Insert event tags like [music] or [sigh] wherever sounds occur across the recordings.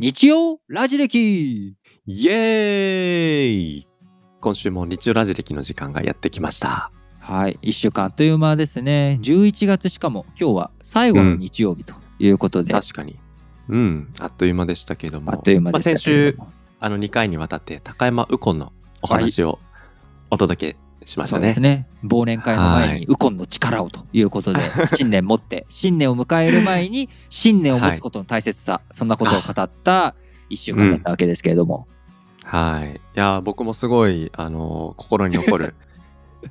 日曜ラジ歴イエーイ今週も日曜ラジ歴の時間がやってきました。はい、1週間あっという間ですね。11月しかも今日は最後の日曜日ということで、確かに。うん、あっという間でしたけども。あっという間でしたまあ、先週けれど、も、あの2回にわたって高山右近のお話をお届けしましたね。そうですね。忘年会の前はいにウコンの力をということで、新年持って、新年を迎える前に新年を持つことの大切さ、そんなことを語った1週間だったわけですけれども、はい。いやー、僕もすごい、あのー心に残る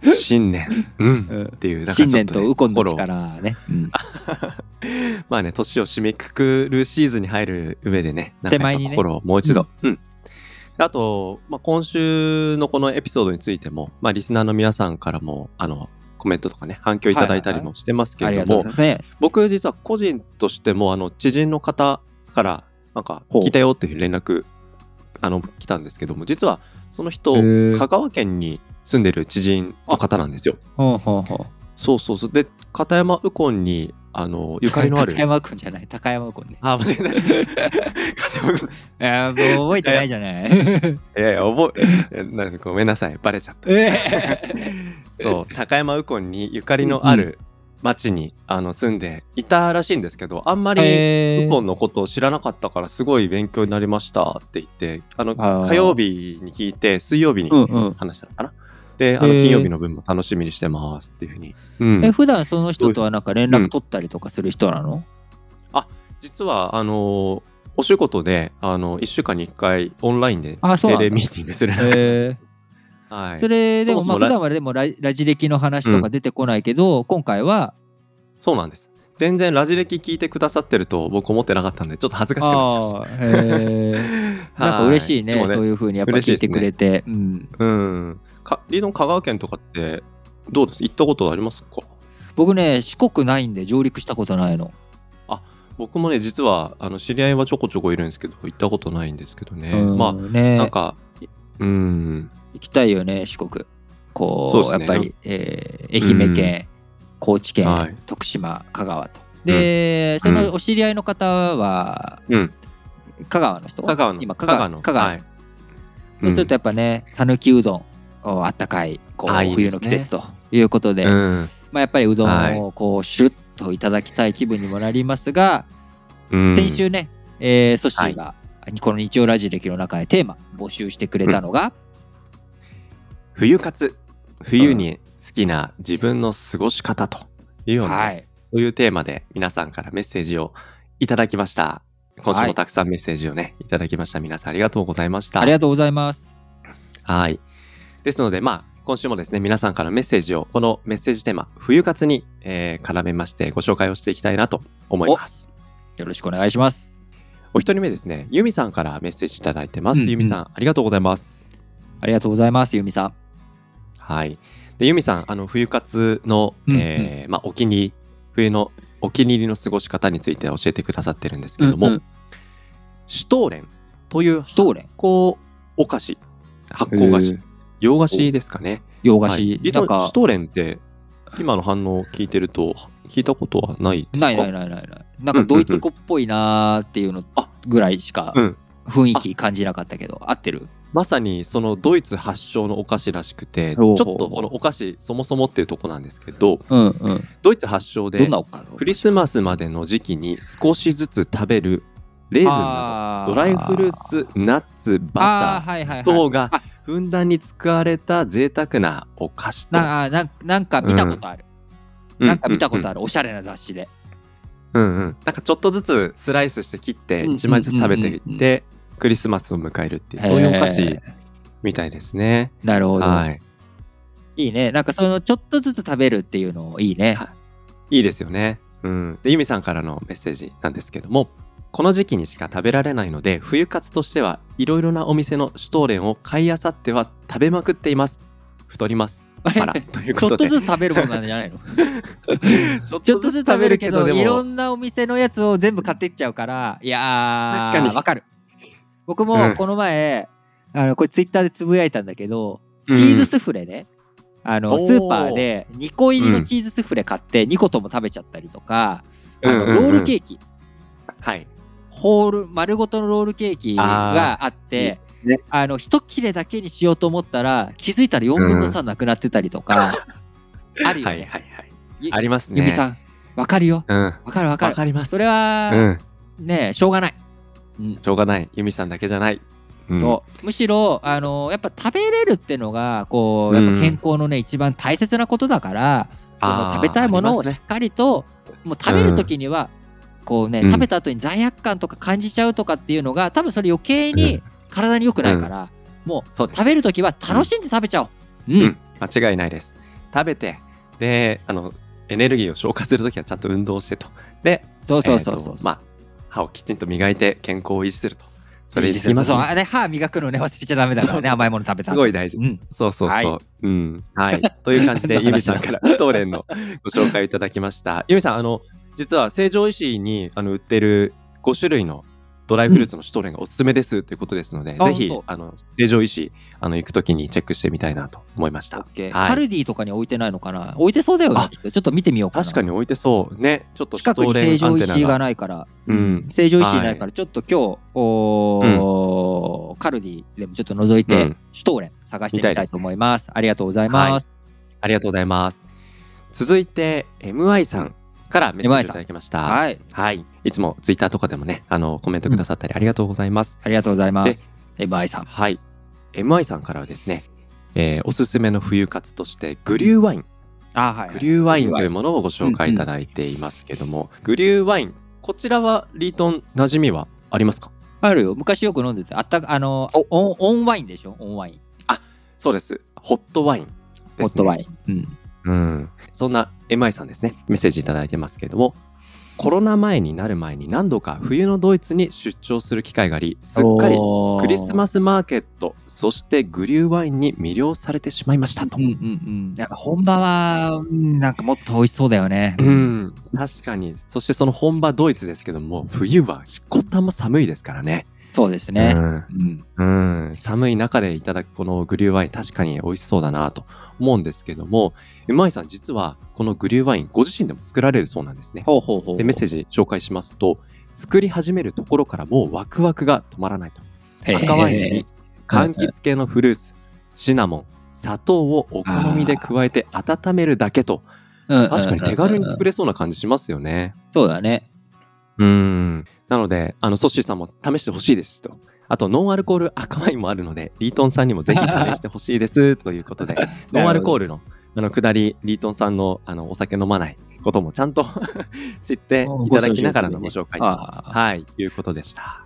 [laughs] 新年、うん、うんっていう、ね新年とウコンの力ね。うん [laughs] まあね、年を締めくくるシーズンに入る上でね、なんか心をもう一度。うん。あと、まあ、今週のこのエピソードについても、まあ、リスナーの皆さんからも、あの、コメントとかね、反響いただいたりもしてますけれども、がとうございますね。僕実は個人としても、あの、知人の方から、なんか、ほう聞いたよっていう連絡、あの、来たんですけども、実は、その人、香川県に住んでる知人の方なんですよ。そうそうそう。で、片山右近に、あの、ゆかりのある高。山君じゃない、高山君ね。あ、間違えた。片山君いやもう覚えてないじゃない。[laughs] いやいや、覚え、なんかごめんなさい、バレちゃった。そう、高山右近にゆかりのある町に、あの住んでいたらしいんですけど、あんまりえ右近のことを知らなかったから、すごい勉強になりましたって言って、あの、火曜日に聞いて、水曜日にうんうん。話したのかな？で、あの、金曜日の分も楽しみにしてますっていうふうに。うん。え、普段その人とはなんか連絡取ったりとかする人なの、実は、あの、お仕事で、あの、1週間に1回オンラインで定例ミーティングする中で。え [laughs] はい。ー、それでもまあ普段はでもララジ歴の話とか出てこないけど、今回はそうなんです。全然ラジ歴聞いてくださってると僕思ってなかったんで、ちょっと恥ずかしくなっちゃいまし [laughs] なんか嬉しいねはそういうふうにやっぱ聞いてくれて、うん、うん。かリードン香川県とかってどうです？行ったことありますか？僕ね四国ないんで上陸したことないの、僕もね、実はあの知り合いはちょこちょこいるんですけど、行ったことないんですけどね。うんまあ、ね。なんか、うん。行きたいよね四国。こうね。やっぱり、えー愛媛県、高知県、はい徳島香川とで、そのお知り合いの方はうん。香川の人？香川の。今香川の香川のはい。そうするとやっぱね讃岐うどんおあったかいこう冬の季節ということで、うん。まあ、やっぱりうどはいんをこうシュルッといただきたい気分にもなりますが、うん。先週ね、えーソッシーが、この日曜ラジ歴の中でテーマ募集してくれたのが、冬活。冬に好きな自分の過ごし方というような、はいそういうテーマで皆さんからメッセージをいただきました。今週もたくさんメッセージをね、い、ただきました。皆さんありがとうございました。ありがとうございます。はい。ですので、まあ、今週もですね、皆さんからメッセージを、このメッセージテーマ、冬活に、えー絡めましてご紹介をしていきたいなと思います。よろしくお願いします。お一人目ですね、ユミさんからメッセージいただいてます。うんうんユミさん、ありがとうございます。ありがとうございます、ゆみさん。はい。で、ユミさん、あの、冬活の、うんうん。えーまあ、お気に入り、冬のお気に入りの過ごし方について教えてくださってるんですけども、うんうん。シュトーレンというシュトーレン。発酵お菓子、発酵菓子、えー。洋菓子ですかね。洋菓子、はい、なんかシュトーレンって今の反応を聞いてると聞いたことはないですか？ないないないないない。なんかドイツ語っぽいなーっていうのぐらいしかうん。雰囲気感じなかったけど、合ってる？まさにそのドイツ発祥のお菓子らしくてちょっとこのお菓子そもそもっていうとこなんですけどうんうん。ドイツ発祥でクリスマスまでの時期に少しずつ食べるレーズンなどドライフルーツナッツバタあー等があふんだんに使われた贅沢なお菓子と。なあなんなんか見たことある、なんか見たことある。る、おしゃれな雑誌で。うんうん。なんかちょっとずつスライスして切ってうん1枚ずつ食べていうん。うんうんってクリスマスを迎えるっていうそういうお菓子みたいですねなるほど、はいい。いね。なんかそのちょっとずつ食べるっていうのいいね。いいですよね。うん。で、ユミさんからのメッセージなんですけども、この時期にしか食べられないので、冬活としてはいろいろなお店のシュトーレンを買いあさっては食べまくっています。太ります。あら、というちょっことで。とずつ食べるもんなんじゃないの？[laughs] ちょっとずつ食べるけどいろんなお店のやつを全部買ってっちゃうからいやー確かにわかる僕うんもこの前、あのこれツイッターでつぶやいたんだけどチうんーズスフレね、あのスーパーで2個入りのチーズスフレ買って2個とも食べちゃったりとか、あのうんうんうんロールケーキはい。ホール丸ごとのロールケーキがあってーねあの一切れだけにしようと思ったら気づいたら4分の3なくなってたりとか、[laughs] あるよね。はいはいはい。ゆありますね。ゆみさんわかるようん。わかるわかるわかります。それは、うん。ねしょうがない、うん。しょうがない。ユミさんだけじゃない。うん。そう。むしろあのやっぱ食べれるってのがこうやっぱ健康のね、一番大切なことだからその食べたいものをしっかりと、もう食べる時には、こうね、うん。食べた後に罪悪感とか感じちゃうとかっていうのが多分それ余計に体に良くないから、もう食べる時は楽しんで食べちゃおう。うん、うん、間違いないです。食べて、で、あの、エネルギーを消化するときはちゃんと運動してと。で、そうそうそうそう。えーとまあ、歯をきちんと磨いて健康を維持すると。それにつきますそうあれ歯磨くのね忘れちゃダメだからね甘いもの食べた後すごい大事。うん、そうそうそう。はいうん。はい。という感じで、何の話だユミさんからシュトーレンのご紹介いただきました。ユミさん、あの、実は成城石井にあの売ってる5種類のドライフルーツのシュトーレンがおすすめですということですので、あぜひあの、成城石井、あの、行くときにチェックしてみたいなと思いました。はいカルディとかに置いてないのかな？置いてそうだよねちょっと見てみようかな。確かに置いてそう。ね。ちょっと近くにトーレン成城石井が。ないから、うん。成城石井ないからちょっと今日、おーカルディでもちょっと覗いて、うん。シュトーレン探してみたいと思います。ありがとうございます、ありがとうございます。続いて、MI さんからメッセージをいただきました。はいはい。いつもツイッターとかでもね、あの、コメントくださったりありがとうございます。ありがとうございます。MI さん。はい。MI さんからはですね、えーおすすめの冬活として、グリューワイン。あはい、グリューワインというものをご紹介いただいていますけども、グリューワイン、こちらはリートン馴染みはありますか？あるよ。昔よく飲んでて、あったか、あの、おオンオンワインでしょ？オンワイン。そうです。ホットワインです、ね。ホットワイン。うん。うん、そんな MI さんですねメッセージいただいてますけれどもコロナ前になる前に何度か冬のドイツに出張する機会がありすっかりクリスマススマーケットそしてグリューワインに魅了されてしまいましたと。うんうんうん。やっぱ本場は、うんなんかもっと美味しそうだよね。うん、確かにそしてその本場ドイツですけども冬はしこたま寒いですからね、そうですね。うんうん。うん、寒い中でいただくこのグリューワイン確かに美味しそうだなと思うんですけどもうまいさん実はこのグリューワインご自身でも作られるそうなんですね。ほうほうほう。でメッセージ紹介しますと作り始めるところからもうワクワクが止まらないと赤ワインに柑橘系のフルーツシナモン砂糖をお好みで加えて温めるだけとうん確かに手軽に作れれそうな感じしますよねそうだね。うん。なのであのソッシーさん。も試してほしいですとあとノンアルコール赤ワインもあるのでリートンさん。にもぜひ試してほしいですということでノンアルコールのあの下りリートンさん。のあのお酒飲まないこともちゃん。と知っていただきながらのご紹介とはいいうことでした。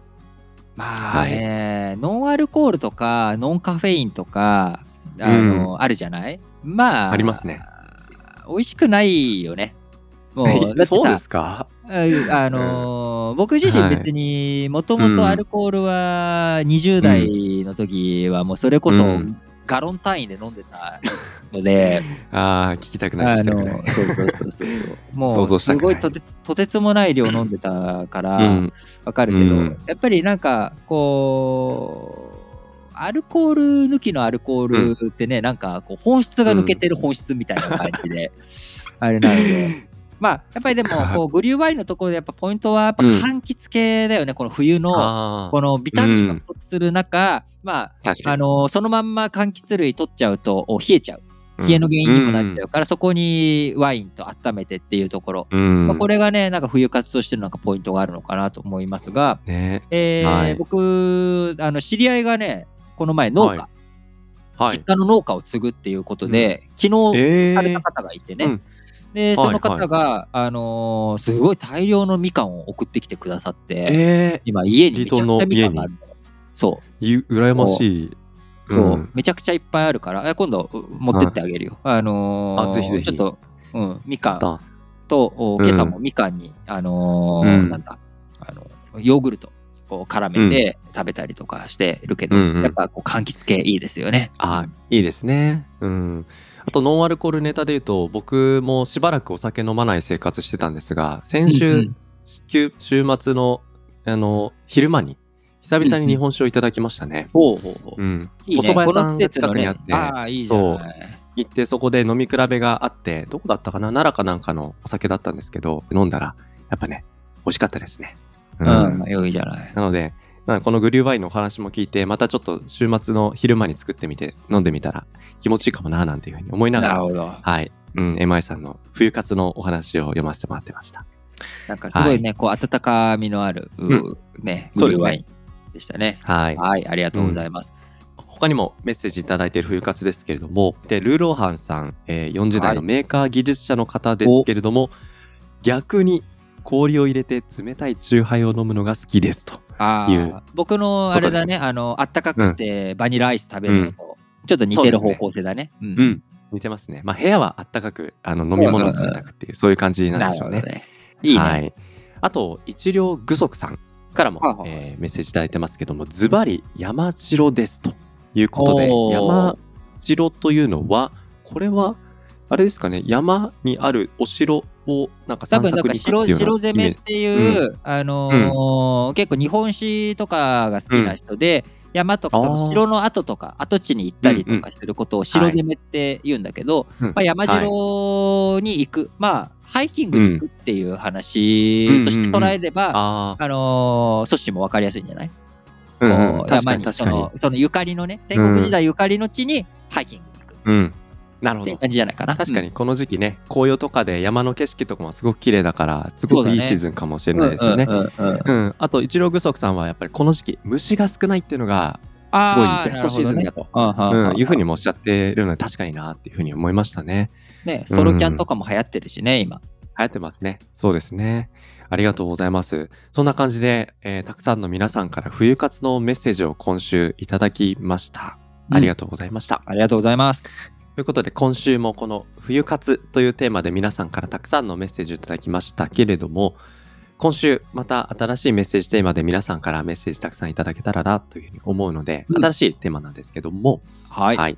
まあね、ノンアルコールとかノンカフェインとかあの、あるじゃないまあありますね美味しくないよねもうそうでさすか？あのー僕自身別にもともとアルコールは20代の時はもうそれこそうん。ガロン単位で飲んでたので、[laughs] ああ聞きたくない聞きたくない。そうそうそうそう。[laughs] も想うすごいとてつとてつもない量飲んでたから、うん。わかるけど、うん。やっぱりなんかこうアルコール抜きのアルコールってね、なんかこう本質が抜けてる本質みたいな感じで、[laughs] あれなので。まあ、やっぱりでもこうグリューワインのところでやっぱポイントはやっぱうん。柑橘系だよね、この冬のあー。このビタミンが不足する中、まあ、確かに。あのそのまんま柑橘類取っちゃうとお冷えちゃう。冷えの原因にもなっちゃうから、そこにワインと温めてっていうところ、うん。まあ、これがねなんか冬活としてのなんかポイントがあるのかなと思いますが、ね。えーはい。僕あの知り合いがねこの前農家、はい。実。家の農家を継ぐっていうことで、昨日えされたー、方がいてね、うんではい。その方が、あのーすごい大量のみかんを送ってきてくださって、え今家にめちゃくちゃみかんがあるの。そう。羨ましい。そう、ん。めちゃくちゃいっぱいあるから、え今度う持ってってあげるよ。あのーあぜひぜひ。ちょっと、うん、みかんだと、今朝もみかんに、あのーうん。なんだ、あの、ヨーグルトを絡めて食べたりとかしてるけど、うんうんやっぱこう柑橘系いいですよね。あいいですね。うん。あとノンアルコールネタで言うと僕もしばらくお酒飲まない生活してたんですが先週、うんうん週週末のあの昼間に久々に日本酒をいただきましたね。ほうほうほう。うん。いいね。お蕎麦屋さんが近くにあって、ああ、いいじゃない。行ってそこで飲み比べがあってどこだったかな？奈良かなんかのお酒だったんですけど飲んだらやっぱね美味しかったですね。うん、良いじゃない。なので、まあこのグリューワインのお話も聞いて、またちょっと週末の昼間に作ってみて飲んでみたら気持ちいいかもななんていうふうに思いながら。はい。うん、MI さんの冬活のお話を読ませてもらってました。なんかすごいね、こう温かみのある、うね、そうですねグリューワインでしたね。はい。はい、ありがとうございます。他にもメッセージいただいている冬活ですけれども、で、ルーローハンさん、えー40代のメーカー技術者の方ですけれども、逆に氷を入れて冷たいチューハイを飲むのが好きですと。あいうあ、僕のあれだね、あの、あったかくてバニラアイス食べるのと、ちょっと似てる方向性だね。うんうん。似てますね。まあ部屋はあったかく、あの飲み物を冷たくっていう、そういう感じなんでしょうね。ね。いいね。はい。あと、一両具足さんからも、はえーメッセージいただいてますけども、ズバリ山城ですということで、山城というのは、これは、あれですかね、山にあるお城をなんか多分なんか白白攻めっていう、あのー結構日本史とかが好きな人で、山とかその城の跡とか跡地に行ったりとかすることを城攻めって言うんだけど、うん。まあ、山城に行く、まあハイキングに行くっていう話として捉えれば、ああのー、阻止も分かりやすいんじゃない、あ、うん。確か山にに確かに。その。ゆかりのね戦国時代ゆかりの地にハイキングに行く。うん。なるほど。感じじゃないかな。確かにこの時期ね、紅葉とかで山の景色とかもすごく綺麗だから、すごくいいシーズンかもしれないですよね。うんうんうんうん。うん、あと一郎具足さんはやっぱりこの時期虫が少ないっていうのがすごいベストシーズンだと、ね。うん、いうふうにもおっしゃってるので確かになっていうふうに思いましたね。ね、ソロキャンとかも流行ってるしね、今。流行ってますね。そうですね。ありがとうございます。そんな感じで、えーたくさんの皆さんから冬活のメッセージを今週いただきました。ありがとうございました、ありがとうございます。ということで今週もこの冬活というテーマで皆さんからたくさんのメッセージをいただきましたけれども今週また新しいメッセージテーマで皆さんからメッセージたくさんいただけたらなというふうに思うので、うん新しいテーマなんですけども、はい。はい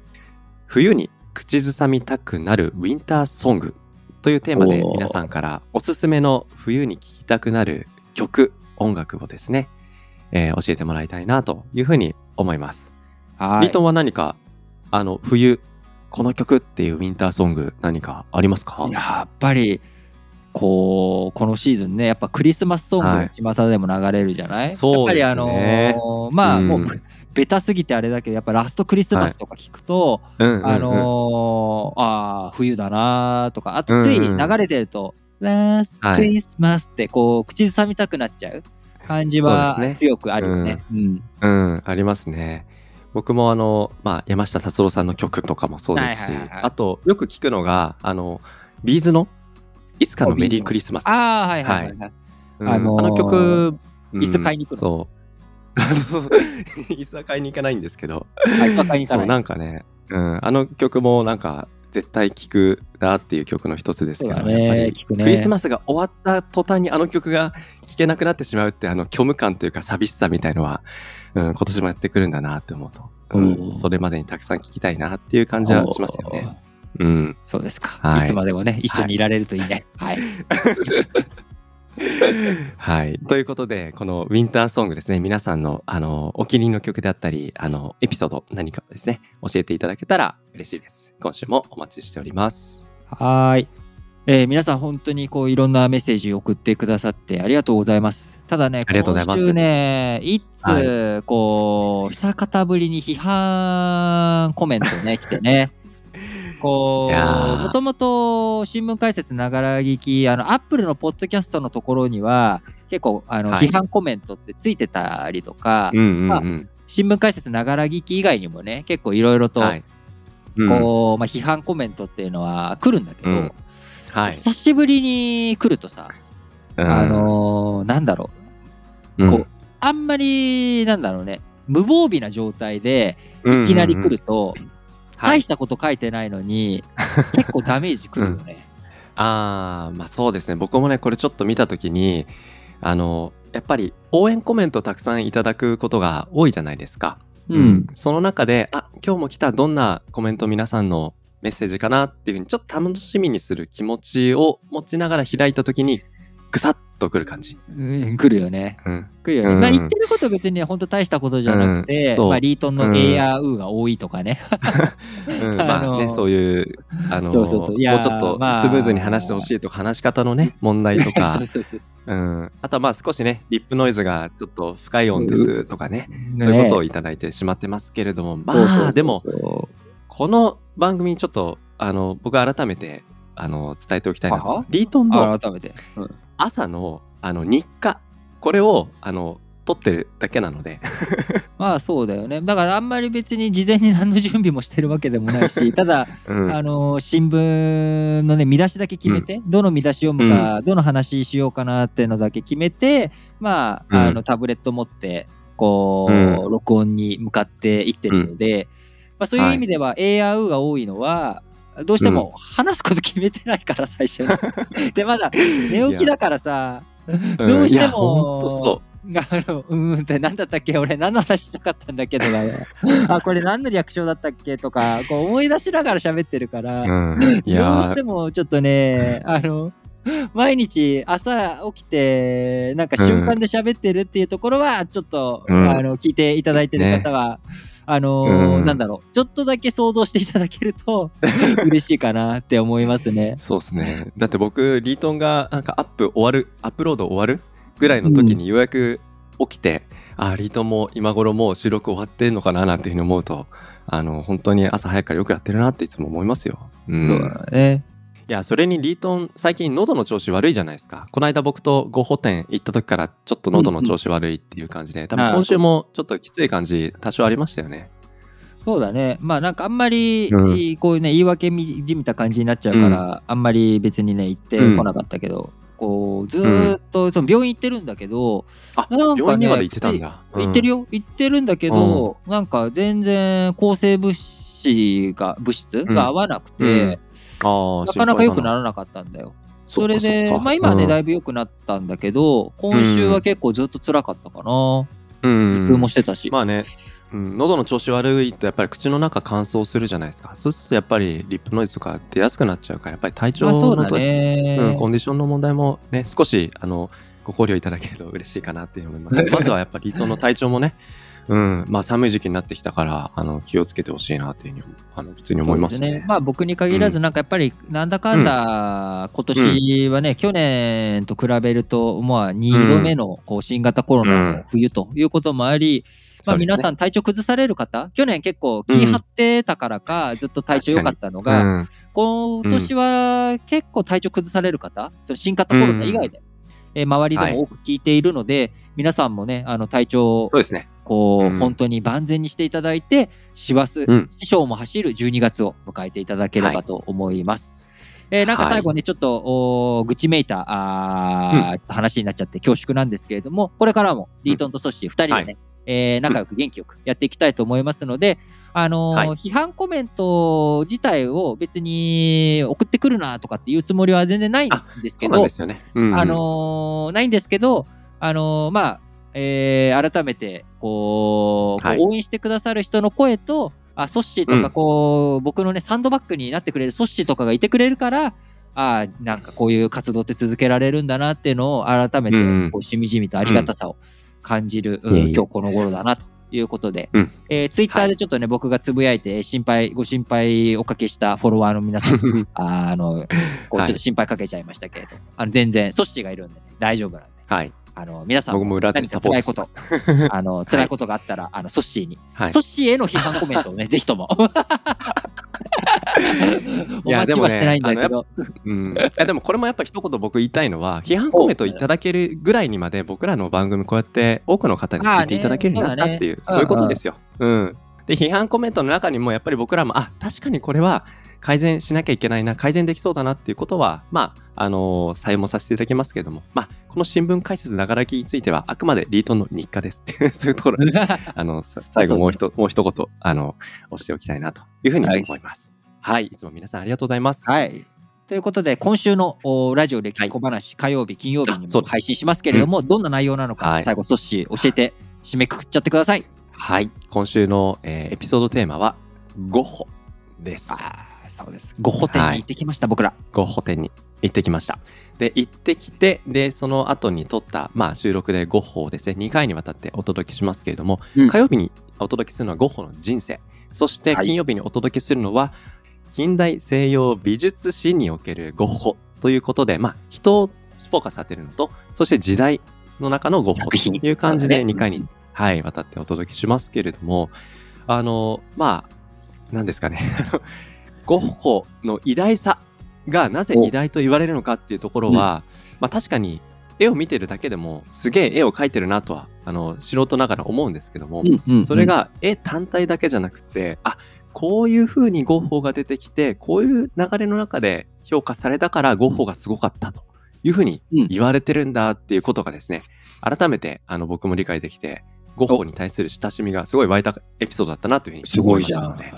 冬に口ずさみたくなるウィンターソングというテーマで皆さんからおすすめの冬に聴きたくなる曲音楽をですね、えー教えてもらいたいなというふうに思います。はいリートンは何かあの冬この曲っていうウィンターソング何かありますか？やっぱり、こう、このシーズンね、やっぱクリスマスソングはいが巷でも流れるじゃない、そうですね。やっぱりあのーまあ、うん。もう、ベタすぎてあれだけど、やっぱラストクリスマスとか聞くと、うんうんうん。あのーああ、冬だなーとか、あとついうん。うん流れてると、Last はい。Christmas ってこう、口ずさみたくなっちゃう感じは強くあるよね。うん。うん、ありますね。僕もあの、まあ、山下達郎さんの曲とかもそうですし、はいはいはい。はいあとよく聞くのがあのビーズの「いつかのメリークリスマス」ああ、はいはいはいはい。うん。あのーあの曲、椅子買いに行くの。そう。そうそう椅子は買いに行かないんですけど。あ椅子は買いに行かそうない。なんかね、うん、あの曲もなんか絶対聴くなっていう曲の一つですけど、ねやっね。クリスマスが終わった途端にあの曲が聴けなくなってしまうってあの虚無感というか寂しさみたいのは、うん、今年もやってくるんだなって思うと、うんおーそれまでにたくさん聴きたいなっていう感じはしますよね。うん、そうですか、はいい。つまでもね、一緒にいられるといいね。はい。[laughs] はい。ということで、このウィンターソングですね、皆さんの、あの、お気に入りの曲であったり、あの、エピソード、何かですね、教えていただけたら嬉しいです。今週もお待ちしております。はーい。えー皆さん本当にこういろんなメッセージを送ってくださってありがとうございます。ただね、ありがとうございます今週ね、いつ、はこう、久方ぶりに批判コメントね、来てね。[laughs] こう、もともと新聞解説ながら聞き、あの、アップルのポッドキャストのところには、結構、あの、はい批判コメントってついてたりとか、うんうんうん。新聞解説ながら聞き以外にもね、結構いろいろと、はい。うんこう、まあ、批判コメントっていうのは来るんだけど、うんはい。久しぶりに来るとさ、うん。あのーなんだろう、うん。こうあんまりなんだろうね。無防備な状態でいきなり来ると、はい。大したこと書いてないのに、結構ダメージくるよね。ああまあそうですね。僕もねこれちょっと見た時にあのやっぱり応援コメントたくさんいただくことが多いじゃないですか。うん。その中であ今日も来たどんなコメント皆さんのメッセージかなっていうふうにちょっと楽しみにする気持ちを持ちながら開いた時にぐさっとくる感じ。うん、来るよね。うん。来るよね。うん。まあ言ってること別に本当大したことじゃなくて、うん。まあリートンのうん。A や U が多いとかね。[laughs] まあね、そういう、あのそうそうそう。もうちょっとまあ。スムーズに話してほしいとか、話し方のね、問題とか。[laughs] そう、そうそう。う。ん、あとはまあ少しね、リップノイズがちょっと不快音ですとかね、ね。そういうことをいただいてしまってますけれども、まあ、でも、この番組ちょっと、あの、僕改めて、あの、伝えておきたいなは。リートンのあ改めて。うん。朝の、あの、日課、これを、あの、撮ってるだけなので、[laughs] まあそうだよね。だからあんまり別に事前に何の準備もしてるわけでもないし、[laughs] ただ、うん。あの新聞のね見出しだけ決めて、どの見出し読むか、どの話しようかなっていうのだけ決めてまあ,、うん。あのタブレット持ってこう、うん。録音に向かっていってるので、まあ、そういう意味では ARU が多いのはどうしても話すこと決めてないから最初に。[laughs] でまだ寝起きだからさどうしていやほん。あのうーんって何だったっけ？俺何の話したかったんだけどだね。[laughs] あこれ何の略称だったっけとかこう思い出しながら喋ってるから、うん、いどうしてもちょっとねあの毎日朝起きてなんか瞬間で喋ってるっていうところはちょっと、うん。あの聞いていただいてる方は、あのーうんなんだろうちょっとだけ想像していただけると [laughs] 嬉しいかなって思いますね。そうですね。だって僕、リートンがなんかアップ終わる、アップロード終わるぐらいの時にようやく起きて、あーリートンも今頃もう収録終わってんのかななんていうふうに思うと、あの、本当に朝早くからよくやってるなっていつも思いますよ。うん。そうだねいや、それにリートン、最近喉の調子悪いじゃないですか。この間僕とゴッホ店行った時からちょっと喉の調子悪いっていう感じで、多分今週もちょっときつい感じ多少ありましたよね。そうだね。まあなんかあんまり、うんこういうね、言い訳じみた感じになっちゃうから、あんまり別にね、言ってこなかったけど、こう、ずーっと、その病院行ってるんだけど、あ、なんかね病院にまで行ってたんだ。行ってるよ。行ってるんだけど、なんか全然抗生物質が、物質が合わなくて、なかなか良くなる。らなかったんだよ。それで、まあ今はね、うんだいぶ良くなったんだけど、今週は結構ずっと辛かったかな。うん頭痛もしてたし。まあね、うん、喉の調子悪いとやっぱり口の中乾燥するじゃないですかそうするとやっぱりリップノイズとか出やすくなっちゃうからやっぱり体調のまあね。うん、コンディションの問題もね少しあのご考慮いただけると嬉しいかなって思います [laughs] まずはやっぱりリートンの体調もねうん、まあ寒い時期になってきたからあの気をつけてほしいなっていうふうにあの普通に思いますね。そうでまあ僕に限らず、なんかやっぱりなんだかんだ、今年はね、去年と比べると、まあ2度目のこう新型コロナの冬ということもあり、まあ皆さんん体調崩される方、去年結構気張ってたからか、ずっと体調良かったのが、うん今年は結構体調崩される方、新型コロナ以外で、えー周りでも多く聞いているので、皆さんもね、あの体調そうですね。こう、うん。本当に万全にしていただいて、師走、うん。師匠も走る12月を迎えていただければと思います。えーなんか最後ね、ちょっと、おー愚痴めいたあー、話になっちゃって恐縮なんですけれども、これからもリートンとソッシー2人でね、はい。えー仲良く元気よくやっていきたいと思いますので、あのーはい。批判コメント自体を別に送ってくるなとかっていうつもりは全然ないんですけどそうなんで、すよね。うん。あのーないんですけど、あのーまあ、えー改めてこう、はい。応援してくださる人の声と、あソッシーとうん。かこう、僕のね、サンドバッグになってくれるソッシーとかがいてくれるから、あーなんかこういう活動って続けられるんだなっていうのを改めてうん。こうしみじみとありがたさを感じる、うん今日この頃だなということで、うん。えーツイッターでちょっとね、僕がつぶやいて心配ご心配おかけしたフォロワーの皆さんああの、こうはい。ちょっと心配かけちゃいましたけれど、あの全然、ソッシーがいるんで、ね、大丈夫なんで、はい。あの皆さん僕も裏で何かサポ辛いこートしてとます。[laughs] あの辛いことがあったら、あのソッシーに、はい。ソッシーへの批判コメントをね、[laughs] ぜひとも。おいや [laughs] でもねうん、えでもこれもやっぱ一言僕言いたいのは批判コメントいただけるぐらいにまで僕らの番組こうやって多くの方に聞いていただけるようになったっていうまあね。そういうことですよ。うん、で批判コメントの中にもやっぱり僕らもあ確かにこれは改善しなきゃいけないな改善できそうだなっていうことはまああのー採用もさせていただきますけれどもまあこの新聞解説ながら聞きについてはあくまでリートンの日課ですっていうそういうところで [laughs] あのさ最後もうひともう一言あの押しておきたいなというふうに思います。はい、いつも皆さんありがとうございます。はい。ということで、今週のおラジオ歴史小話、火曜日、金曜日にも配信しますけれども、どんな内容なのか、はい最後、ソッシー教えて、締めくくっちゃってください。はい、今週の、えーエピソードテーマはゴッホです。そうです。ゴッホ店に行ってきました、僕ら。ゴッホ展に行ってきました。で、行ってきて、で、その後に撮った、まあ、収録でゴッホをですね、2回にわたってお届けしますけれども、うん。火曜日にお届けするのはゴッホの人生。そしてはい。金曜日にお届けするのは、近代西洋美術史におけるゴッホということで、まあ、人をフォーカス当てるのと、そして時代の中のゴッホという感じでそうだね。2回に、はい、わたってお届けしますけれども、あの、まあ、何ですかね、ゴッホの偉大さがなぜ偉大と言われるのかっていうところは、まあ確かに絵を見てるだけでもすげえ絵を描いてるなとはあの素人ながら思うんですけども、うんうんそれが絵単体だけじゃなくてあこういう風にゴッホが出てきてこういう流れの中で評価されたからゴッホがすごかったという風にうん。言われてるんだっていうことがですね改めてあの僕も理解できてゴッホに対する親しみがすごい湧いたエピソードだったなというふうにすごいましたので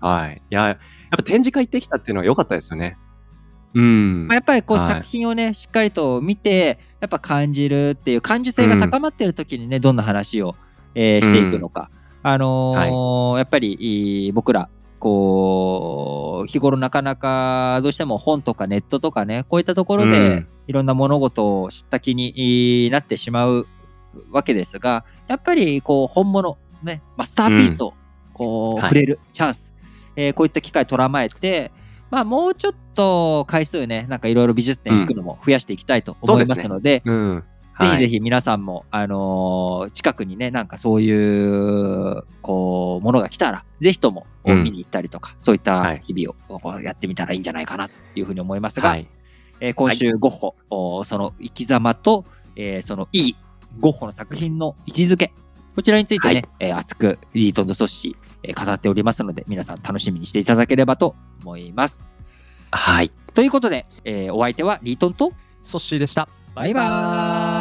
はい。いや、やっぱ展示会行ってきたっていうのは良かったですよね。うん。まあ、やっぱりこうはい。作品をね、しっかりと見てやっぱ感じるっていう感受性が高まってる時にね、どんな話を、えーしていくのか、あのーやっぱりいい僕らこう日頃なかなかどうしても本とかネットとかねこういったところうでん。いろんな物事を知った気になってしまうわけですがやっぱりこう本物ねマスターピースをこう、はい。触れるチャンス、えーこういった機会捉まえてまあもうちょっと回数ねなんかいろいろ美術展行くのも増やしていきたいと思いますので,、うん。ぜひぜひ。ひ皆さんも、あのー近くにねなんかそういうこうものが来たらぜひともうん見に行ったりとか、そういったはい日々をやってみたらいいんじゃないかなというふうに思いますが、はい。えー今週ゴッホ、おその生き様と、えーそのいいゴッホの作品の位置づけこちらについてね、はいえー熱くリートンドソッシー、えー語っておりますので皆さん楽しみにしていただければと思います。はい。ということで、えーお相手はリートンとソッシーでした。バイバーイ